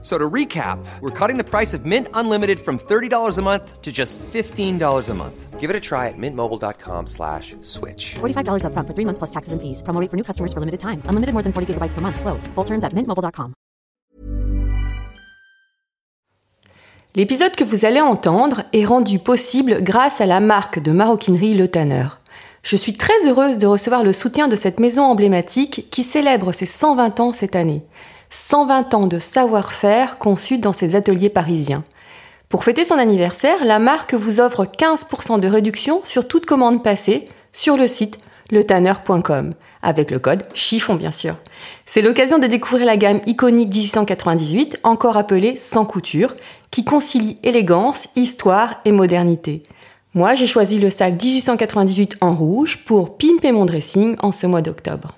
So to recap, we're cutting the price of Mint Unlimited from $30 a month to just $15 a month. Give it a try at mintmobile.com slash switch. $45 upfront for three months plus taxes and fees. Promo rate for new customers for limited time. Unlimited more than 40 gigabytes per month. Slows. Full terms at mintmobile.com. L'épisode que vous allez entendre est rendu possible grâce à la marque de maroquinerie Le Tanner. Je suis très heureuse de recevoir le soutien de cette maison emblématique qui célèbre ses 120 ans cette année. 120 ans de savoir-faire conçu dans ses ateliers parisiens. Pour fêter son anniversaire, la marque vous offre 15% de réduction sur toute commande passée sur le site letanner.com, avec le code chiffon bien sûr. C'est l'occasion de découvrir la gamme iconique 1898, encore appelée sans couture, qui concilie élégance, histoire et modernité. Moi, j'ai choisi le sac 1898 en rouge pour pimper mon dressing en ce mois d'octobre.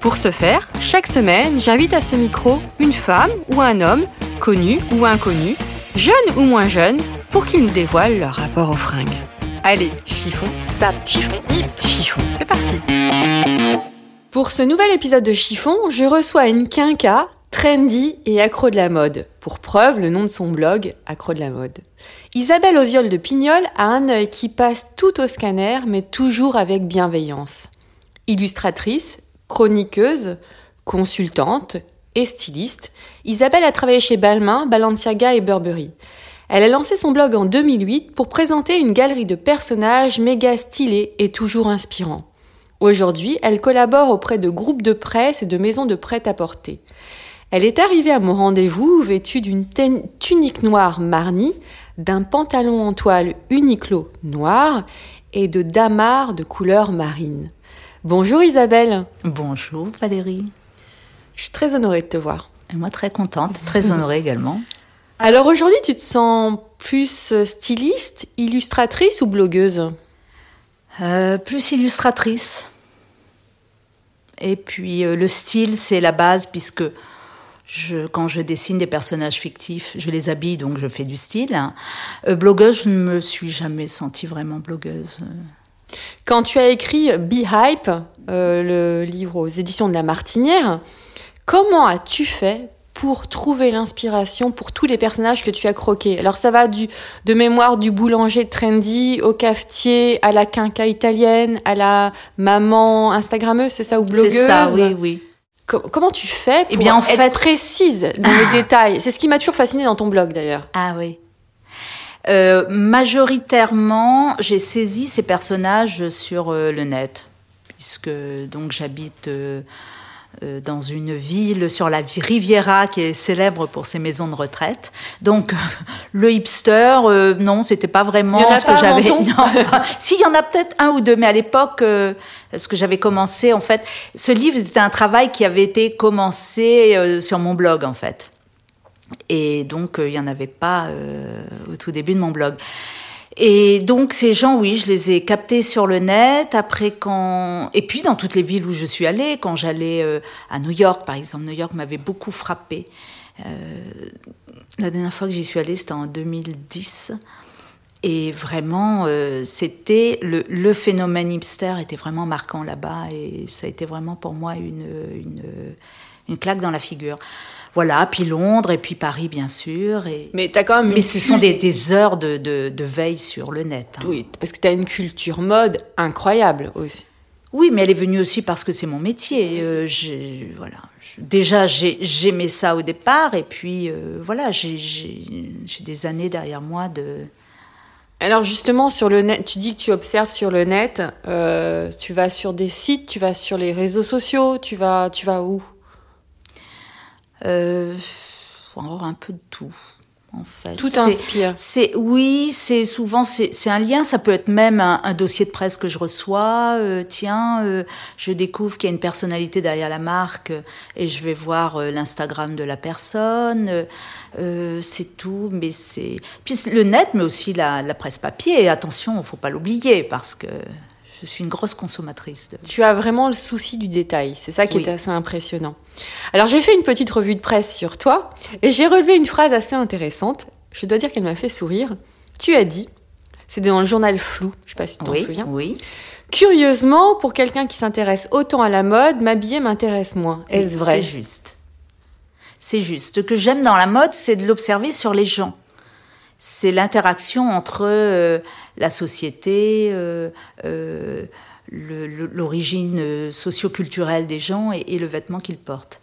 Pour ce faire, chaque semaine, j'invite à ce micro une femme ou un homme, connu ou inconnu, jeune ou moins jeune, pour qu'ils nous dévoilent leur rapport aux fringues. Allez, chiffon, sap, chiffon, nip, chiffon, c'est parti Pour ce nouvel épisode de Chiffon, je reçois une quinca trendy et accro de la mode. Pour preuve, le nom de son blog, Accro de la mode. Isabelle Oziol de Pignol a un œil qui passe tout au scanner, mais toujours avec bienveillance. Illustratrice, chroniqueuse, consultante et styliste, Isabelle a travaillé chez Balmain, Balenciaga et Burberry. Elle a lancé son blog en 2008 pour présenter une galerie de personnages méga stylés et toujours inspirants. Aujourd'hui, elle collabore auprès de groupes de presse et de maisons de prêt-à-porter. Elle est arrivée à mon rendez-vous vêtue d'une tunique noire marnie, d'un pantalon en toile Uniqlo noir et de damarres de couleur marine. Bonjour Isabelle. Bonjour Valérie. Je suis très honorée de te voir. Et moi très contente, très honorée également. Alors aujourd'hui, tu te sens plus styliste, illustratrice ou blogueuse? Euh, Plus illustratrice. Et puis euh, le style, c'est la base puisque je, quand je dessine des personnages fictifs, je les habille, donc je fais du style. Euh, blogueuse, je ne me suis jamais sentie vraiment blogueuse. Quand tu as écrit Be Hype, euh, le livre aux éditions de la Martinière, comment as-tu fait pour trouver l'inspiration pour tous les personnages que tu as croqués? Alors ça va du, de mémoire du boulanger trendy au cafetier, à la quinca italienne, à la maman Instagrammeuse, c'est ça, ou blogueuse C'est ça, oui, oui. comment tu fais Eh pour bien, en être fait- précise dans les détails? C'est ce qui m'a toujours fasciné dans ton blog d'ailleurs. Ah oui. Euh, majoritairement, j'ai saisi ces personnages sur euh, le net, puisque donc j'habite euh, euh, dans une ville sur la Riviera qui est célèbre pour ses maisons de retraite. Donc le hipster, euh, non, c'était pas vraiment Il y en a ce pas que j'avais. Si, il y en a peut-être un ou deux, mais à l'époque, euh, parce que j'avais commencé, en fait, ce livre c'était un travail qui avait été commencé euh, sur mon blog, en fait. Et donc, euh, il n'y en avait pas euh, au tout début de mon blog. Et donc, ces gens, oui, je les ai captés sur le net. Après, quand. Et puis, dans toutes les villes où je suis allée, quand j'allais euh, à New York, par exemple, New York m'avait beaucoup frappé. la dernière fois que j'y suis allée, c'était en 2010. Et vraiment, c'était le, le phénomène hipster était vraiment marquant là-bas et ça a été vraiment pour moi une, une claque dans la figure. Voilà, puis Londres et puis Paris, bien sûr. Et... Mais t'as quand même. Mais ce sont des, des heures de, de, de veille sur le net. hein. Oui, parce que t'as une culture mode incroyable aussi. Oui, mais elle est venue aussi parce que c'est mon métier. Euh, voilà. Déjà, j'ai- j'aimais ça au départ, et puis euh, voilà, j'ai des années derrière moi de. Alors justement sur le net, tu dis que tu observes sur le net, euh, tu vas sur des sites, tu vas sur les réseaux sociaux, tu vas, tu vas où? Euh, un peu de tout. En fait. Tout inspire. C'est oui, c'est souvent c'est un lien. Ça peut être même un, un dossier de presse que je reçois. euh, tiens, euh, je découvre qu'il y a une personnalité derrière la marque euh, et je vais voir l'Instagram de la personne. c'est tout, mais c'est puis le net, mais aussi la, la presse papier. Et attention, faut pas l'oublier parce que je suis une grosse consommatrice. De... Tu as vraiment le souci du détail. C'est ça qui Oui. est assez impressionnant. Alors, j'ai fait une petite revue de presse sur toi et j'ai relevé une phrase assez intéressante. Je dois dire qu'elle m'a fait sourire. Tu as dit, c'est dans le journal Flou, je sais pas si tu t'en oui, souviens. oui. Curieusement, pour quelqu'un qui s'intéresse autant à la mode, m'habiller m'intéresse moins. Est-ce Oui, vrai? C'est juste. C'est juste. Ce que j'aime dans la mode, c'est de l'observer sur les gens. C'est l'interaction entre euh, la société, euh, euh, l'origine euh, socio-culturelle des gens et, le vêtement qu'ils portent.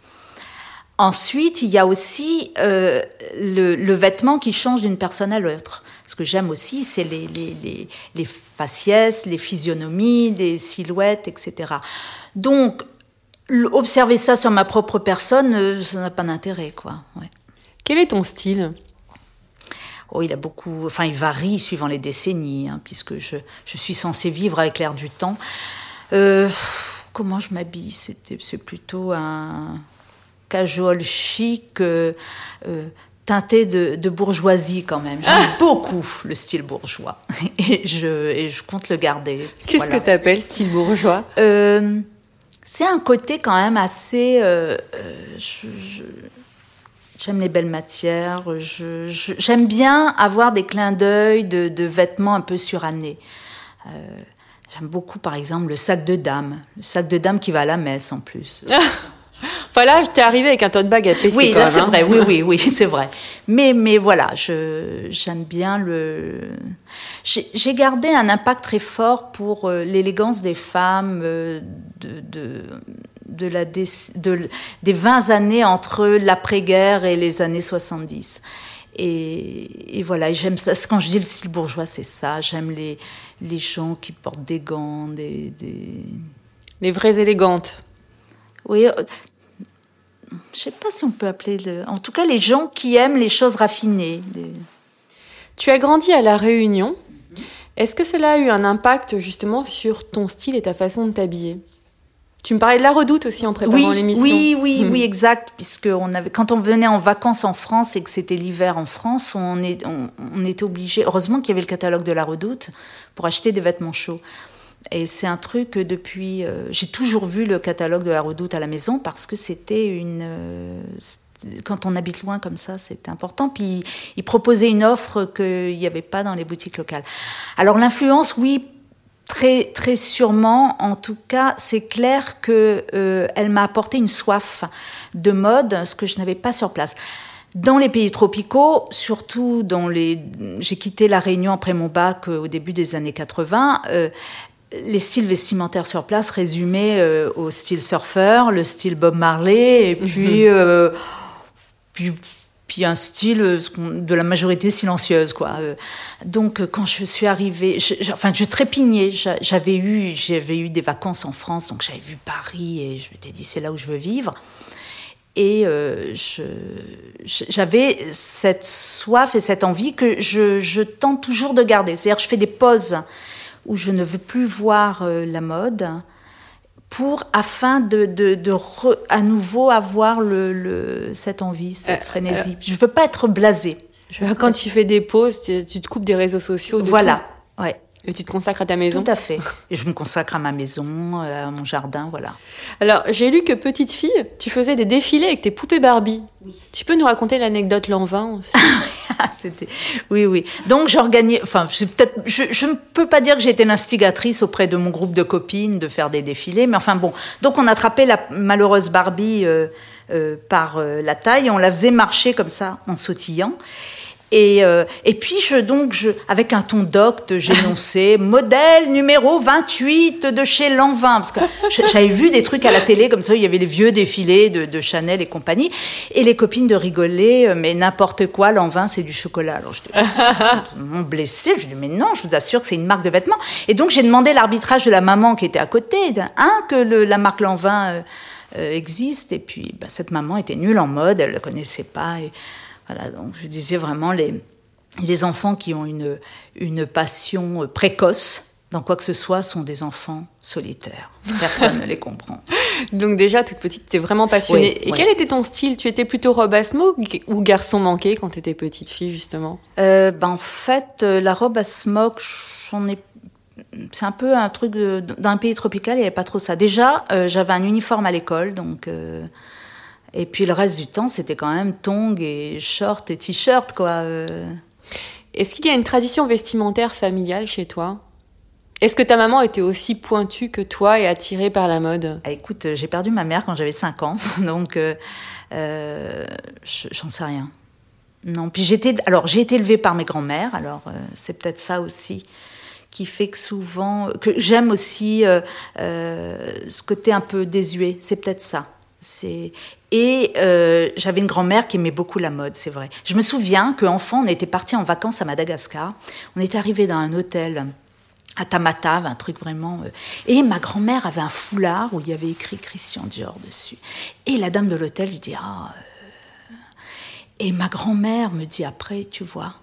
Ensuite, il y a aussi le, vêtement qui change d'une personne à l'autre. Ce que j'aime aussi, c'est les, les, les, faciès, les physionomies, les silhouettes, etc. Donc, observer ça sur ma propre personne, ça n'a pas d'intérêt, quoi. Quel est ton style? Oh, il a beaucoup, enfin, il varie suivant les décennies, hein, puisque je, je suis censée vivre avec l'air du temps. Euh, comment je m'habille? C'est plutôt un casual chic, euh, euh, teinté de, de bourgeoisie quand même. J'aime beaucoup le style bourgeois, et je, et je compte le garder. Qu'est-ce Voilà. que tu appelles style bourgeois? C'est un côté quand même assez. je- je- J'aime les belles matières. J'aime bien avoir des clins d'œil de, de vêtements un peu surannés. Euh, J'aime beaucoup, par exemple, le sac de dame. Le sac de dame qui va à la messe en plus. Enfin là, t'es arrivé avec un tote bag à PC Oui, quand là c'est hein. vrai, oui, oui, oui, c'est vrai. Mais, mais voilà, je, j'aime bien le. J'ai, gardé un impact très fort pour euh, l'élégance des femmes euh, de, de, de la déc- de, des 20 années entre l'après-guerre et les années 70. Et, et voilà, j'aime ça. Quand je dis le style bourgeois, c'est ça. J'aime les, les gens qui portent des gants, des. des... Les vraies élégantes. Oui, je sais pas si on peut appeler le. En tout cas, les gens qui aiment les choses raffinées. des- Tu as grandi à La Réunion. Est-ce que cela a eu un impact justement sur ton style et ta façon de t'habiller? Tu me parlais de la redoute aussi en préparant Oui, l'émission. oui, oui, Mhm. oui, exact. Puisque on avait, quand on venait en vacances en France et que c'était l'hiver en France, on, est, on, on était obligé. Heureusement qu'il y avait le catalogue de la Redoute pour acheter des vêtements chauds. Et c'est un truc que depuis, euh, j'ai toujours vu le catalogue de la Redoute à la maison parce que c'était une. euh, quand on habite loin comme ça, c'était important. Puis ils proposaient une offre qu'il n'y avait pas dans les boutiques locales. Alors l'influence, oui, Très, très sûrement, en tout cas, c'est clair que euh, elle m'a apporté une soif de mode, ce que je n'avais pas sur place. Dans les pays tropicaux, surtout dans les, j'ai quitté la Réunion après mon bac euh, au début des années 80. euh, les styles vestimentaires sur place résumaient euh, au style surfeur, le style Bob Marley, et puis euh, puis, puis un style euh, de la majorité silencieuse, quoi. Donc, quand je suis arrivée, je, je- enfin, je trépignais. J'a- J'avais eu, j'avais eu des vacances en France, donc j'avais vu Paris et je m'étais dit c'est là où je veux vivre. Et euh, j'avais cette soif et cette envie que je, je tente toujours de garder. C'est-à-dire, je fais des pauses où je ne veux plus voir euh, la mode pour afin de, de, de re- à nouveau avoir le, le- cette envie, cette Euh, frénésie. je veux pas être blasée. Je veux Quand tu fais des pauses, tu, tu te coupes des réseaux sociaux. de voilà, ouais, et tu te consacres à ta maison. tout à fait. Et je me consacre à ma maison, euh, à mon jardin, voilà. Alors, j'ai lu que petite fille, tu faisais des défilés avec tes poupées Barbie. Tu peux nous raconter l'anecdote Lanvin aussi Ah, C'était, oui, oui. Donc j'organisais, enfin, je, peut-être, je, je ne peux pas dire que j'étais l'instigatrice auprès de mon groupe de copines de faire des défilés, mais enfin bon. Donc on attrapait la malheureuse Barbie euh, euh, par euh, la taille, on la faisait marcher comme ça en sautillant. Et, euh, et puis, je, donc, je, avec un ton docte, j'énonçais modèle numéro 28 de chez Lanvin. Parce que j'avais vu des trucs à la télé, comme ça, il y avait des vieux défilés de, de Chanel et compagnie. Et les copines de rigoler, euh, mais n'importe quoi, Lanvin, c'est du chocolat. Alors, je m'ont blessé. Je dis, mais non, je vous assure que c'est une marque de vêtements. Et donc, j'ai demandé l'arbitrage de la maman qui était à côté. Un, que le- la marque Lanvin. euh, euh, existe. Et puis, bah, cette maman était nulle en mode, elle ne le connaissait pas. Et voilà, donc je disais vraiment les, les enfants qui ont une, une passion euh, précoce dans quoi que ce soit sont des enfants solitaires. Personne ne les comprend. Donc déjà, toute petite, tu es vraiment passionnée. Oui, Et oui. quel était ton style? Tu étais plutôt robe à smoke ou garçon manqué quand tu étais petite fille, justement? Euh, ben, en fait, euh, la robe à smoke, j'en ai. C'est un peu un truc d'un pays tropical, il n'y avait pas trop ça. Déjà, euh, j'avais un uniforme à l'école, donc. euh, et puis le reste du temps, c'était quand même tongs et shorts et t-shirts, quoi. euh. Est-ce qu'il y a une tradition vestimentaire familiale chez toi? Est-ce que ta maman était aussi pointue que toi et attirée par la mode? Ah, écoute, euh, j'ai perdu ma mère quand j'avais 5 ans, donc euh, euh, je- j'en sais rien. Non, puis j'étais, alors j'ai été élevée par mes grands-mères, alors c'est peut-être ça aussi qui fait que souvent, que j'aime aussi ce côté un peu désuet, c'est peut-être ça. C'est et euh, j'avais une grand-mère qui aimait beaucoup la mode, c'est vrai. Je me souviens qu'enfant, on était parti en vacances à Madagascar. On est arrivé dans un hôtel à Tamatave, un truc vraiment. euh, Et ma grand-mère avait un foulard où il y avait écrit Christian Dior dessus. Et la dame de l'hôtel lui dit Ah. euh. Et ma grand-mère me dit après, tu vois,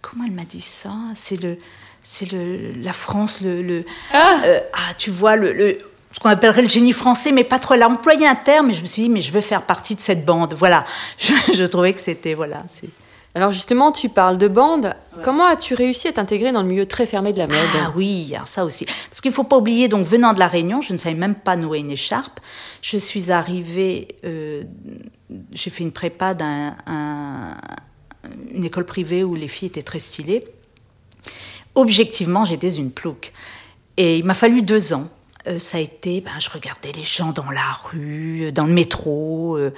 comment elle m'a dit ça? C'est le, c'est le, la France, le, le- euh, ah, tu vois le, le- ce qu'on appellerait le génie français, mais pas trop. Elle a employé un terme, et je me suis dit, mais je veux faire partie de cette bande. Voilà, je, je trouvais que c'était voilà. Alors justement, tu parles de bande. Comment as-tu réussi à t'intégrer dans le milieu très fermé de la mode Ah oui, alors ça aussi. Parce qu'il ne faut pas oublier, donc venant de La Réunion, je ne savais même pas nouer une écharpe. Je suis arrivée, euh, j'ai fait une prépa dans une école privée où les filles étaient très stylées. Objectivement, j'étais une plouc. Et il m'a fallu deux ans. Euh, ça a été, ben, je regardais les gens dans la rue, dans le métro, euh,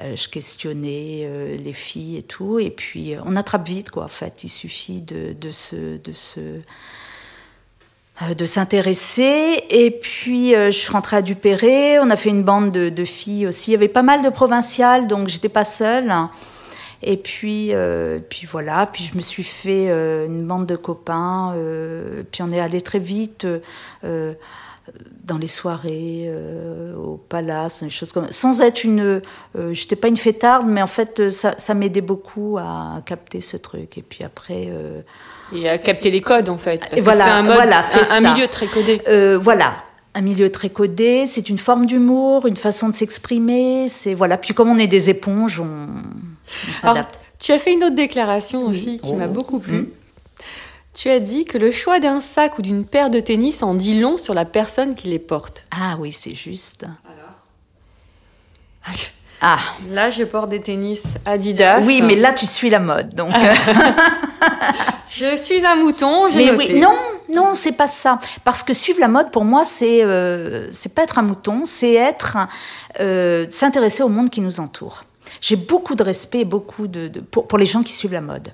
euh, je questionnais euh, les filles et tout, et puis euh, on attrape vite quoi. En fait, il suffit de, se, de se, euh, de s'intéresser. Et puis euh, je suis rentrée à Dupéré, on a fait une bande de, filles aussi. Il y avait pas mal de provinciales, donc j'étais pas seule. Et puis, euh, puis voilà, puis je me suis fait euh, une bande de copains, euh, puis on est allé très vite euh, dans les soirées, euh, au palace, des choses comme Sans être une. Euh, J'étais pas une fêtarde, mais en fait, ça, ça m'aidait beaucoup à capter ce truc. Et puis après. euh, Et à capter les codes, en fait. Parce Et que voilà, c'est un, mode, voilà, c'est un, milieu très codé. euh, voilà. Un milieu très codé, c'est une forme d'humour, une façon de s'exprimer. C'est voilà. Puis comme on est des éponges, on, on Alors, s'adapte. tu as fait une autre déclaration aussi qui Oh. m'a beaucoup plu. Mm. Tu as dit que le choix d'un sac ou d'une paire de tennis en dit long sur la personne qui les porte. Ah oui, c'est juste. Ah Là, je porte des tennis Adidas. oui, mais là tu suis la mode, donc. euh, Je suis un mouton, j'ai noté. oui, non, non, c'est pas ça. Parce que suivre la mode, pour moi, c'est euh, c'est pas être un mouton, c'est être euh, s'intéresser au monde qui nous entoure. J'ai beaucoup de respect, beaucoup de, de- pour, pour les gens qui suivent la mode.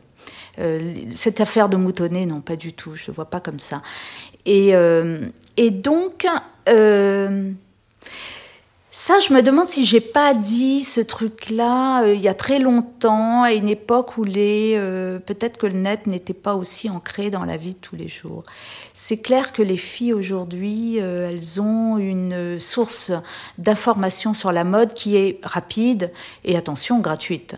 Euh, cette affaire de moutonner, non, pas du tout. Je ne vois pas comme ça. Et, euh, donc. euh, ça, je me demande si j'ai pas dit ce truc-là il y a très longtemps, à une époque où les peut-être que le net n'était pas aussi ancré dans la vie de tous les jours. C'est clair que les filles aujourd'hui, elles ont une source d'information sur la mode qui est rapide et attention gratuite,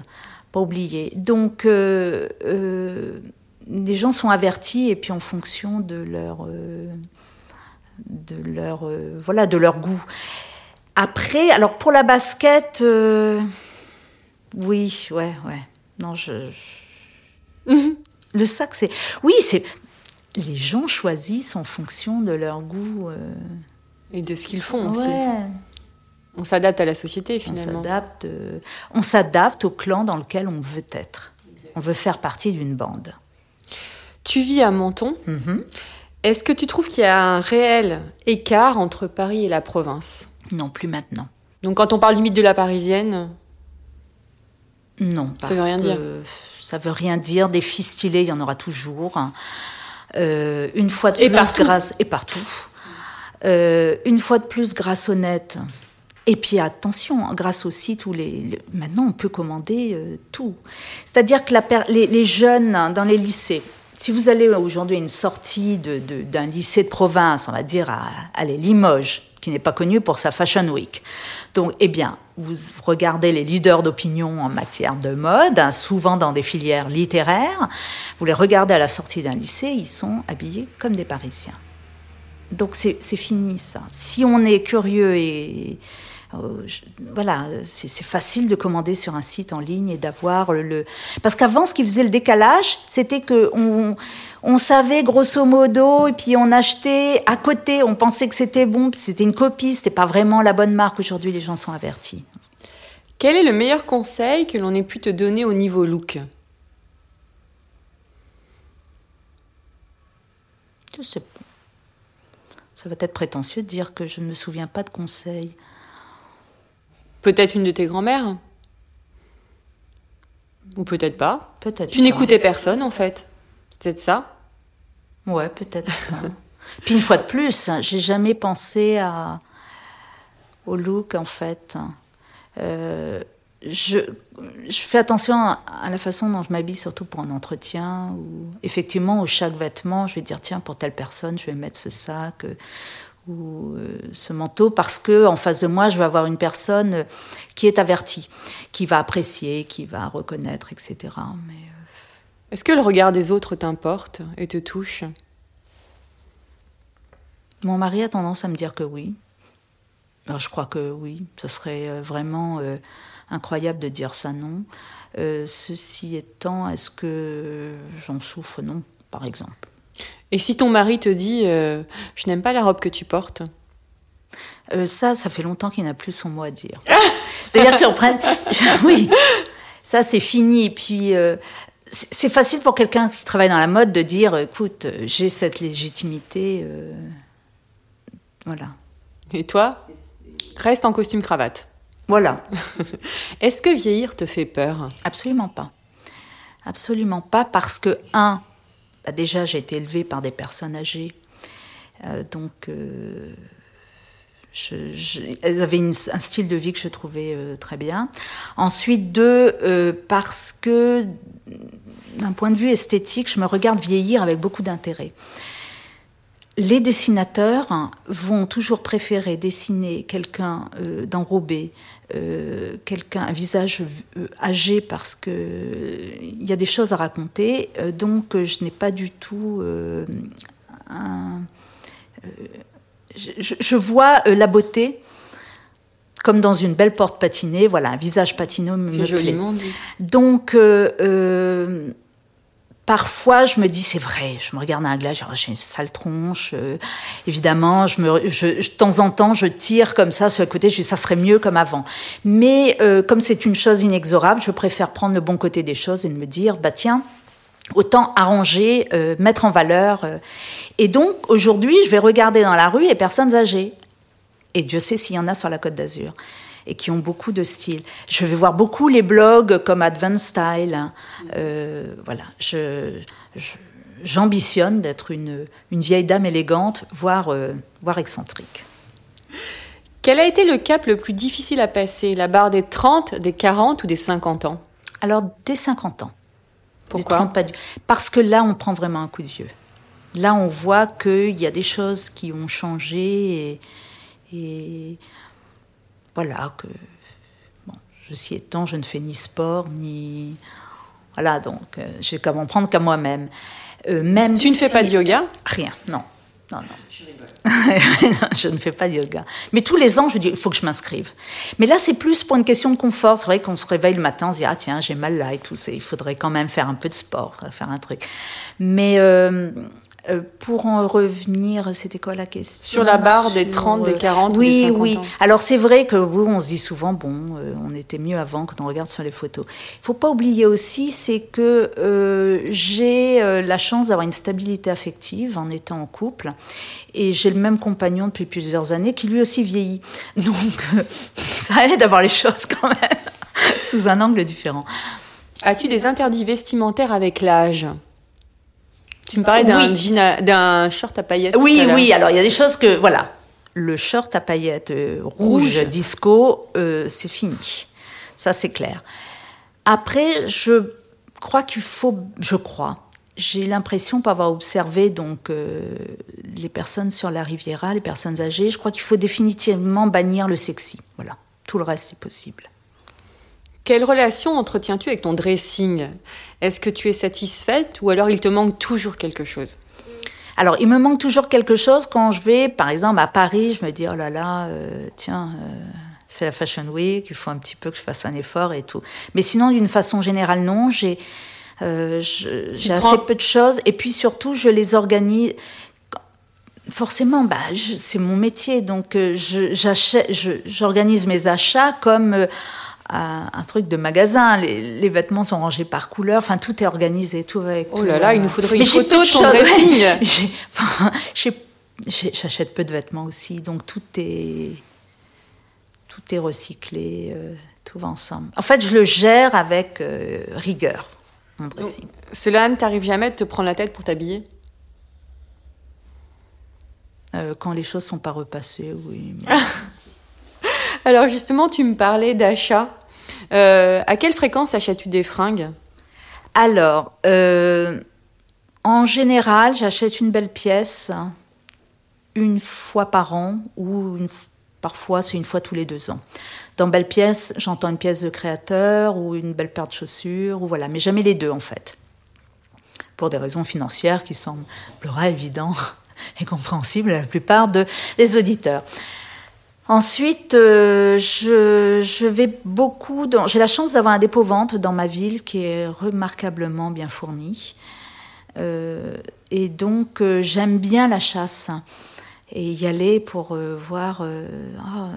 pas oublier. Donc euh, euh, les gens sont avertis et puis en fonction de leur euh, de leur voilà de leur goût. Après, alors pour la basket, oui, ouais, ouais. Non, je. je- Le sac, c'est. Oui, c'est. Les gens choisissent en fonction de leur goût. Et de ce qu'ils font aussi. On s'adapte à la société, on finalement. s'adapte. euh, on s'adapte au clan dans lequel on veut être. On veut faire partie d'une bande. Tu vis à Menton. Mhm. Est-ce que tu trouves qu'il y a un réel écart entre Paris et la province? Non, plus maintenant. Donc quand on parle limite de la parisienne, Non, Ça parce veut rien que dire. ça veut rien dire. Des filles stylées, il y en aura toujours. Euh, une fois de Et plus, partout. grâce et partout. Euh, une fois de plus, grâce net. Et puis attention, grâce au site où les, les- maintenant on peut commander euh, tout. C'est-à-dire que la les, les jeunes hein, dans les lycées, si vous allez aujourd'hui à une sortie d'un lycée de province, on va dire à, allez, Limoges, qui n'est pas connu pour sa Fashion Week. Donc, eh bien, vous regardez les leaders d'opinion en matière de mode, hein, souvent dans des filières littéraires, vous les regardez à la sortie d'un lycée, ils sont habillés comme des Parisiens. Donc c'est fini ça. Si on est curieux et voilà, c'est facile de commander sur un site en ligne et d'avoir le, Parce qu'avant, ce qui faisait le décalage, c'était que on, on savait grosso modo, et puis on achetait à côté, on pensait que c'était bon, puis c'était une copie, c'était pas vraiment la bonne marque. Aujourd'hui, les gens sont avertis. Quel est le meilleur conseil que l'on ait pu te donner au niveau look? Je sais pas. Ça va être prétentieux de dire que je ne me souviens pas de conseils. Peut-être une de tes grand-mères Ou peut-être pas. Peut-être. Tu n'écoutais personne en fait. C'est peut-être ça. Ouais, peut-être. Puis une fois de plus, hein, j'ai jamais pensé à au look en fait. Euh, je, je fais attention à, à la façon dont je m'habille, surtout pour un entretien. Ou effectivement, où chaque vêtement, je vais dire tiens pour telle personne, je vais mettre ce sac euh, ou euh, ce manteau parce que en face de moi, je vais avoir une personne euh, qui est avertie, qui va apprécier, qui va reconnaître, etc. Mais euh, Est-ce que le regard des autres t'importe et te touche? Mon mari a tendance à me dire que oui. Alors, je crois que oui. Ce serait vraiment euh, incroyable de dire ça non. Euh, ceci étant, est-ce que j'en souffre? Non, par exemple. Et si ton mari te dit euh, Je n'aime pas la robe que tu portes Euh, ça, ça fait longtemps qu'il n'a plus son mot à dire. C'est-à-dire qu'en principe, oui, ça c'est fini. Puis euh, c'est facile pour quelqu'un qui travaille dans la mode de dire, écoute, j'ai cette légitimité. voilà. Et toi Reste en costume cravate. Voilà. Est-ce que vieillir te fait peur? Absolument pas. Absolument pas parce que, un, bah déjà j'ai été élevée par des personnes âgées. Euh, donc, euh, elles avaient un style de vie que je trouvais euh, très bien. Ensuite, deux, parce que d'un point de vue esthétique, je me regarde vieillir avec beaucoup d'intérêt. Les dessinateurs vont toujours préférer dessiner quelqu'un d'enrobé, euh, quelqu'un un visage euh, âgé parce que euh, il y a des choses à raconter. Euh, donc je n'ai pas du tout un- je, vois la beauté comme dans une belle porte patinée. Voilà, un visage patineux me me plaît. joliment dit. Donc, parfois, je me dis, c'est vrai, je me regarde dans un glace, j'ai une sale tronche. euh, évidemment, je me, je, je- de temps en temps, je tire comme ça sur le côté, je dis, ça serait mieux comme avant. Mais euh, comme c'est une chose inexorable, je préfère prendre le bon côté des choses et de me dire, bah tiens, autant arranger, euh, mettre en valeur. euh. Et donc, aujourd'hui, je vais regarder dans la rue les personnes âgées. Et Dieu sait s'il y en a sur la Côte d'Azur et qui ont beaucoup de style. Je vais voir beaucoup les blogs comme Advanced Style. hein. Euh, voilà, je, j'ambitionne d'être une, une vieille dame élégante, voire, euh, voire excentrique. Quel a été le cap le plus difficile à passer? La barre des 30, des 40 ou des 50 ans? Alors, dès 50 ans. Pourquoi? Les 30 pas du- Parce que là, on prend vraiment un coup de vieux. Là, on voit qu'il y a des choses qui ont changé et, et voilà que bon, ceci étant, je ne fais ni sport ni voilà donc euh, j'ai qu'à m'en prendre qu'à moi-même. Euh, même Tu ne fais pas de yoga? Rien, non, non, non. Je ne fais pas de yoga. Mais tous les ans, je dis, il faut que je m'inscrive. Mais là, c'est plus pour une question de confort. C'est vrai qu'on se réveille le matin, on se dit, ah tiens, j'ai mal là et tout. c'est- Il faudrait quand même faire un peu de sport, faire un truc. Mais euh, euh, pour en revenir, c'était quoi la question Sur la barre des Sur, 30, des euh, 40 ou oui, des 50 oui. ans. Alors c'est vrai que oui, on se dit souvent, bon, euh, on était mieux avant quand on regarde sur les photos. Il faut pas oublier aussi, c'est que euh, j'ai euh, la chance d'avoir une stabilité affective en étant en couple, et j'ai le même compagnon depuis plusieurs années qui lui aussi vieillit. Donc euh, ça aide à voir les choses quand même sous un angle différent. As-tu des interdits vestimentaires avec l'âge? Tu me parlais d'un Oui. jean d'un short à paillettes. tout Oui, à oui. Alors il y a des choses que voilà, le short à paillettes euh, rouge, Rouge. disco, euh, c'est fini. Ça c'est clair. Après, je crois qu'il faut, je crois, j'ai l'impression, pour avoir observé donc euh, les personnes sur la Riviera, les personnes âgées, je crois qu'il faut définitivement bannir le sexy. Voilà, tout le reste est possible. Quelle relation entretiens-tu avec ton dressing? Est-ce que tu es satisfaite ou alors il te manque toujours quelque chose? Alors, il me manque toujours quelque chose quand je vais, par exemple, à Paris, je me dis, oh là là, euh, tiens, euh, c'est la Fashion Week, il faut un petit peu que je fasse un effort et tout. Mais sinon, d'une façon générale, non. J'ai euh, prends- assez peu de choses. Et puis surtout, je les organise. Forcément, bah, c'est mon métier, donc euh, j'organise mes achats comme un, un truc de magasin. Les, les vêtements sont rangés par couleur, enfin tout est organisé, tout avec. Oh tout, là là, il nous faudrait une photo de ton dressing. enfin, J'achète peu de vêtements aussi, donc tout est tout est recyclé, euh, tout va ensemble. En fait, je le gère avec euh, rigueur, mon dressing. Cela ne t'arrive jamais de te prendre la tête pour t'habiller? Euh, quand les choses sont pas repassées, oui. mais- Alors justement, tu me parlais d'achat. Euh, à quelle fréquence achètes-tu des fringues? Alors, euh, en général, j'achète une belle pièce une fois par an ou parfois c'est une fois tous les deux ans. Dans belle pièce, j'entends une pièce de créateur ou une belle paire de chaussures ou voilà, mais jamais les deux en fait. Pour des raisons financières qui sembleraient évidentes et compréhensibles à la plupart de- des auditeurs. Ensuite, euh, je, je vais beaucoup dans. J'ai la chance d'avoir un dépôt vente dans ma ville qui est remarquablement bien fourni. Euh, et donc, euh, j'aime bien la chasse. Et y aller pour euh, voir, euh, ah,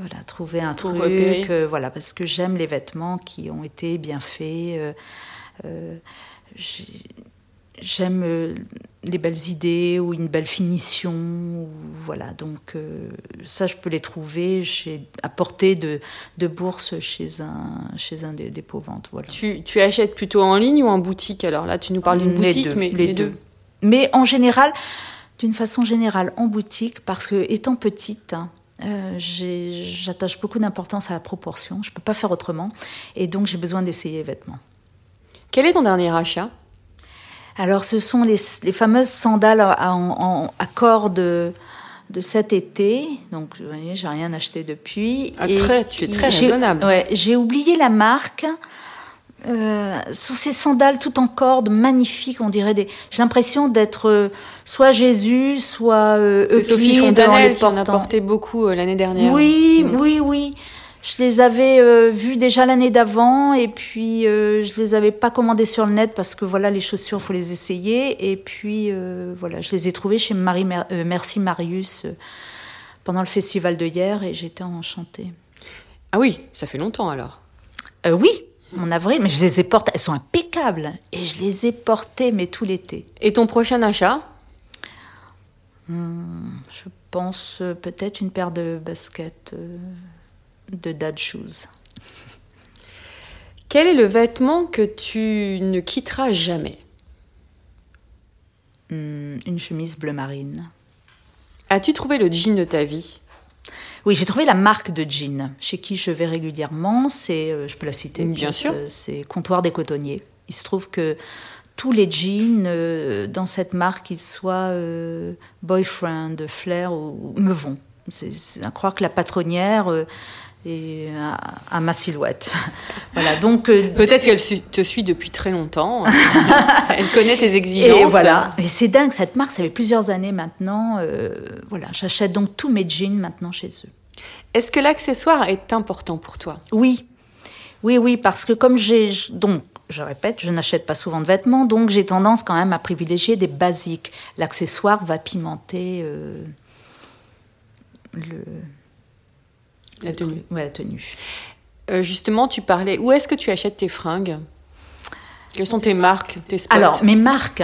voilà, trouver un Pour truc, voilà, parce que j'aime les vêtements qui ont été bien faits. J'ai- J'aime euh, les belles idées ou une belle finition. ou- voilà, donc euh, ça, je peux les trouver chez, à portée de, de bourse chez un, chez un des dépôts-ventes. Voilà. tu, tu achètes plutôt en ligne ou en boutique? Alors là, tu nous parles d'une Les boutique, deux, mais les deux. Mais en général, d'une façon générale, en boutique, parce que étant petite, hein, euh, j'attache beaucoup d'importance à la proportion. Je peux pas faire autrement, et donc j'ai besoin d'essayer les vêtements. Quel est ton dernier achat? Alors, ce sont les, les fameuses sandales à, à- en- à cordes de, cet été. Donc, vous voyez, j'ai rien acheté depuis. Ah, Et très- tu es très j'ai- raisonnable. Ouais, j'ai oublié la marque. Euh, sont ces sandales tout en cordes, magnifiques, on dirait des. J'ai l'impression d'être euh, soit Jésus, soit euh, Sophie Euclide en Fontanelle qui en a porté beaucoup euh, l'année dernière. Oui, Mm. oui, oui. Je les avais euh, vus déjà l'année d'avant et puis euh, je les avais pas commandés sur le net parce que voilà les chaussures faut les essayer et puis euh, voilà je les ai trouvées chez Marie Mer- euh, Merci Marius euh, pendant le festival de hier et j'étais enchantée. Ah oui, ça fait longtemps alors. Oui, mon avril, mais je les ai portées, elles sont impeccables et je les ai portées mais tout l'été. Et ton prochain achat? Je pense peut-être une paire de baskets de dad shoes. Quel est le vêtement que tu ne quitteras jamais? Hum, une chemise bleu marine. As-tu trouvé le jean de ta vie? Oui, j'ai trouvé la marque de jean chez qui je vais régulièrement. C'est, euh, je peux la citer. Bien sûr. euh, C'est Comptoir des Cotonniers. Il se trouve que tous les jeans euh, dans cette marque, qu'ils soient euh, boyfriend, flair, ou, me vont. C'est, c'est à croire que la patronnière euh, à, à ma silhouette. voilà. Donc euh, Peut-être qu'elle te suit depuis très longtemps. Elle connaît tes exigences. Et voilà. Mais c'est dingue, cette marque, ça fait plusieurs années maintenant. euh, voilà, j'achète donc tous mes jeans maintenant chez eux. Est-ce que l'accessoire est important pour toi? Oui, oui, oui, parce que comme j'ai donc je répète, je n'achète pas souvent de vêtements, donc j'ai tendance quand même à privilégier des basiques. L'accessoire va pimenter euh, le, La tenue. ouais, la tenue. Euh, Justement, tu parlais. Où est-ce que tu achètes tes fringues? Quelles sont tes marques, tes spots? Alors, mes marques,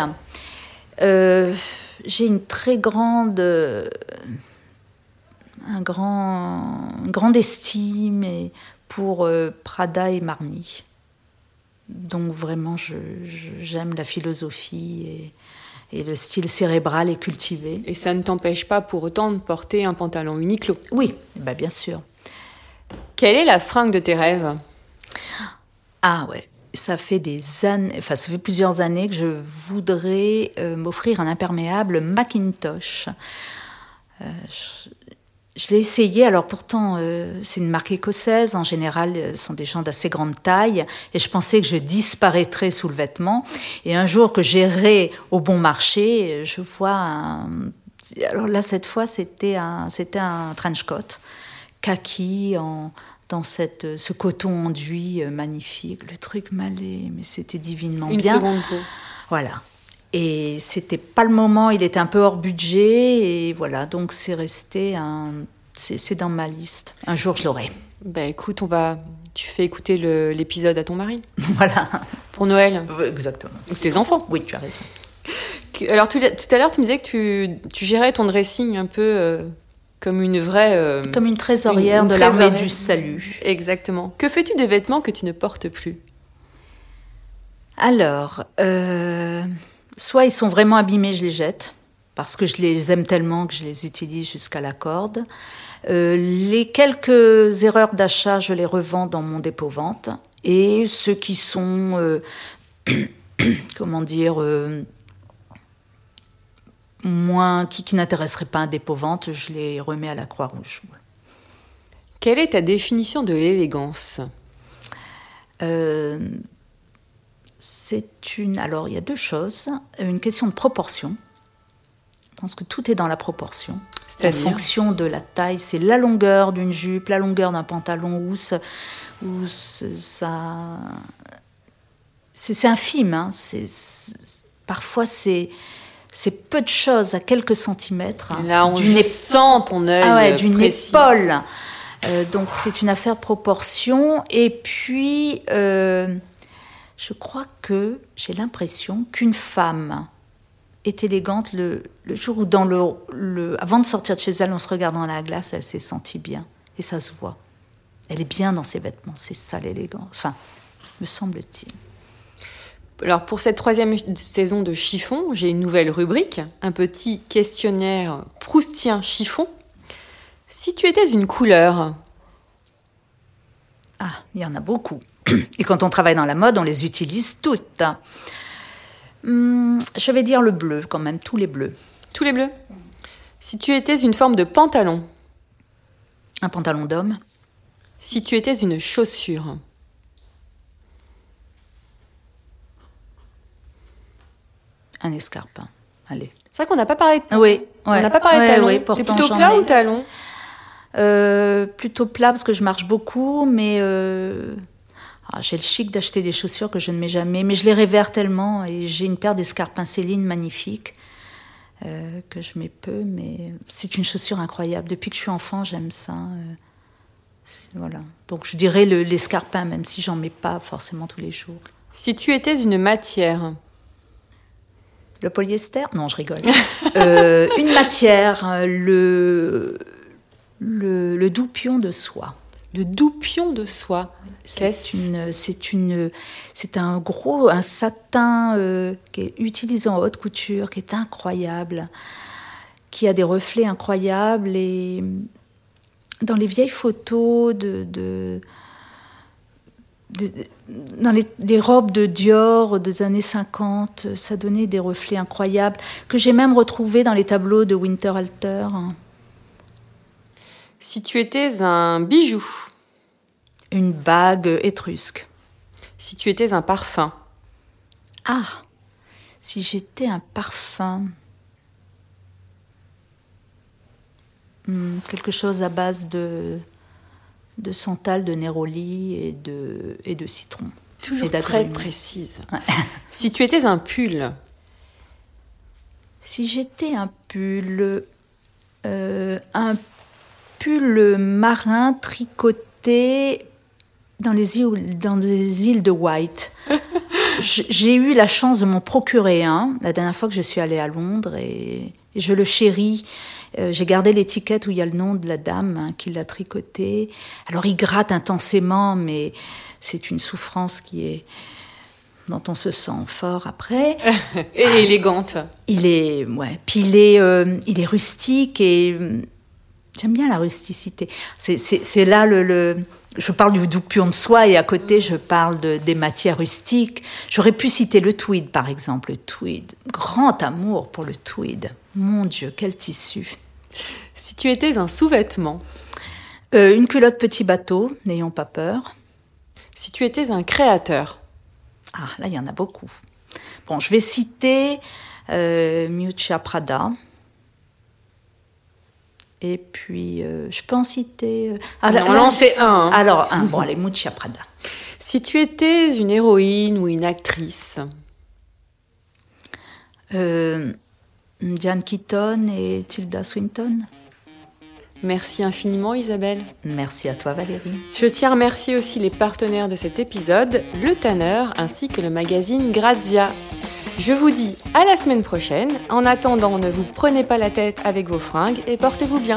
euh, j'ai une très grande, euh, un grand, une grande estime et- pour euh, Prada et Marni. Donc vraiment, j'aime la philosophie et, et le style cérébral et cultivé. Et ça ne t'empêche pas pour autant de porter un pantalon Uniqlo? Oui, bah bien sûr. Quelle est la fringue de tes rêves? Ah ouais, ça fait des années, enfin ça fait plusieurs années que je voudrais euh, m'offrir un imperméable Macintosh. Euh, je, l'ai essayé, alors pourtant euh, c'est une marque écossaise, en général ce sont des gens d'assez grande taille, et je pensais que je disparaîtrais sous le vêtement. Et un jour que j'irai au bon marché, je vois un... Alors là cette fois c'était un, c'était un trench coat, kaki, en, dans cette, ce coton enduit euh, magnifique, le truc m'allait, mais c'était divinement Une bien. seconde peau. Voilà. Et c'était pas le moment, il était un peu hors budget, et voilà, donc c'est resté un. C'est c'est dans ma liste. Un jour, je l'aurai. Bah écoute, on va. Tu fais écouter le- l'épisode à ton mari voilà. pour Noël. Exactement. Ou tes enfants. Oui, tu as raison. Alors tout, tout à l'heure, tu me disais que tu, tu gérais ton dressing un peu euh, comme une vraie. euh, Comme une trésorière Une- une de l'armée trésorière. du salut. Exactement. Que fais-tu des vêtements que tu ne portes plus? Alors, euh, soit ils sont vraiment abîmés, je les jette, parce que je les aime tellement que je les utilise jusqu'à la corde. Euh, les quelques erreurs d'achat, je les revends dans mon dépôt-vente. Et ceux qui sont, comment dire, moins, qui, qui n'intéresseraient pas un dépôt-vente, je les remets à la Croix-Rouge. Quelle est ta définition de l'élégance? Euh, c'est une. Alors, il y a deux choses. Une question de proportion. Je pense que tout est dans la proportion. En C'est-à-dire? fonction de la taille, c'est la longueur d'une jupe, la longueur d'un pantalon, où, ça-. C'est c'est infime. hein. C'est- c'est- parfois, c'est. C'est peu de choses à quelques centimètres. hein, Là, on d'une sens ton œil. ah ouais, euh, d'une épaule. Euh, donc c'est une affaire de proportion. Et puis, euh, je crois que j'ai l'impression qu'une femme est élégante le, le jour où, dans le, le- avant de sortir de chez elle, en se regardant à la glace, elle s'est sentie bien. Et ça se voit. Elle est bien dans ses vêtements. C'est ça l'élégance. Enfin, me semble-t-il. Alors pour cette troisième saison de chiffon, j'ai une nouvelle rubrique, un petit questionnaire proustien chiffon. Si tu étais une couleur, Ah, il y en a beaucoup. Et quand on travaille dans la mode, on les utilise toutes. Hum, je vais dire le bleu quand même, tous les bleus. tous les bleus? Si tu étais une forme de pantalon, Un pantalon d'homme, si tu étais une chaussure, escarpin. Allez. c'est vrai qu'on n'a pas parlé de... Oui, ouais. On n'a pas parlé de Ouais, talons. ouais, T'es plutôt plat ou talon? Euh, Plutôt plat parce que je marche beaucoup, mais euh, ah, j'ai le chic d'acheter des chaussures que je ne mets jamais. Mais je les révère tellement et j'ai une paire d'escarpins Céline magnifiques euh, que je mets peu, mais c'est une chaussure incroyable. Depuis que je suis enfant, j'aime ça. euh, voilà. Donc je dirais le- l'escarpin, même si j'en mets pas forcément tous les jours. Si tu étais une matière, Le polyester Non, je rigole. Euh, une matière, euh, le, le, le doupion de soie. le doupion de soie, C'est une, c'est une, c'est un gros, un satin euh, qui est utilisé en haute couture, qui est incroyable, qui a des reflets incroyables et dans les vieilles photos de, de- dans les, les robes de Dior des années 50, ça donnait des reflets incroyables que j'ai même retrouvés dans les tableaux de Winterhalter. si tu étais un bijou, Une bague étrusque. si tu étais un parfum, Ah, si j'étais un parfum. Hmm, quelque chose à base de, de santal, de néroli et de, et de citron. toujours Et très précise. si tu étais un pull, Si j'étais un pull, euh, un pull marin tricoté dans les îles, dans les îles de White. J'ai eu la chance de m'en procurer un la dernière fois que je suis allée à Londres et je le chéris. Euh, J'ai gardé l'étiquette où il y a le nom de la dame hein, qui l'a tricoté. Alors il gratte intensément, mais c'est une souffrance qui est dont on se sent fort après. et élégante. Il est, ouais. Puis il est, euh, il est rustique et euh, j'aime bien la rusticité. C'est là le, le- je parle du doupion de soie et à côté je parle de, des matières rustiques. J'aurais pu citer le tweed par exemple, le tweed. Grand amour pour le tweed. Mon Dieu, quel tissu. Si tu étais un sous-vêtement, Euh, une culotte petit bateau, n'ayons pas peur. si tu étais un créateur, Ah, là il y en a beaucoup. Bon, je vais citer euh, Miuccia Prada. Et puis, euh, je peux en citer. euh, ah, On en sait un, hein. Alors, un. Bon, allez, Miuccia Prada. si tu étais une héroïne ou une actrice, Euh, Diane Keaton et Tilda Swinton. merci infiniment Isabelle. Merci à toi, Valérie. Je tiens à remercier aussi les partenaires de cet épisode, le Tanner ainsi que le magazine Grazia. Je vous dis à la semaine prochaine. En attendant, ne vous prenez pas la tête avec vos fringues et portez-vous bien.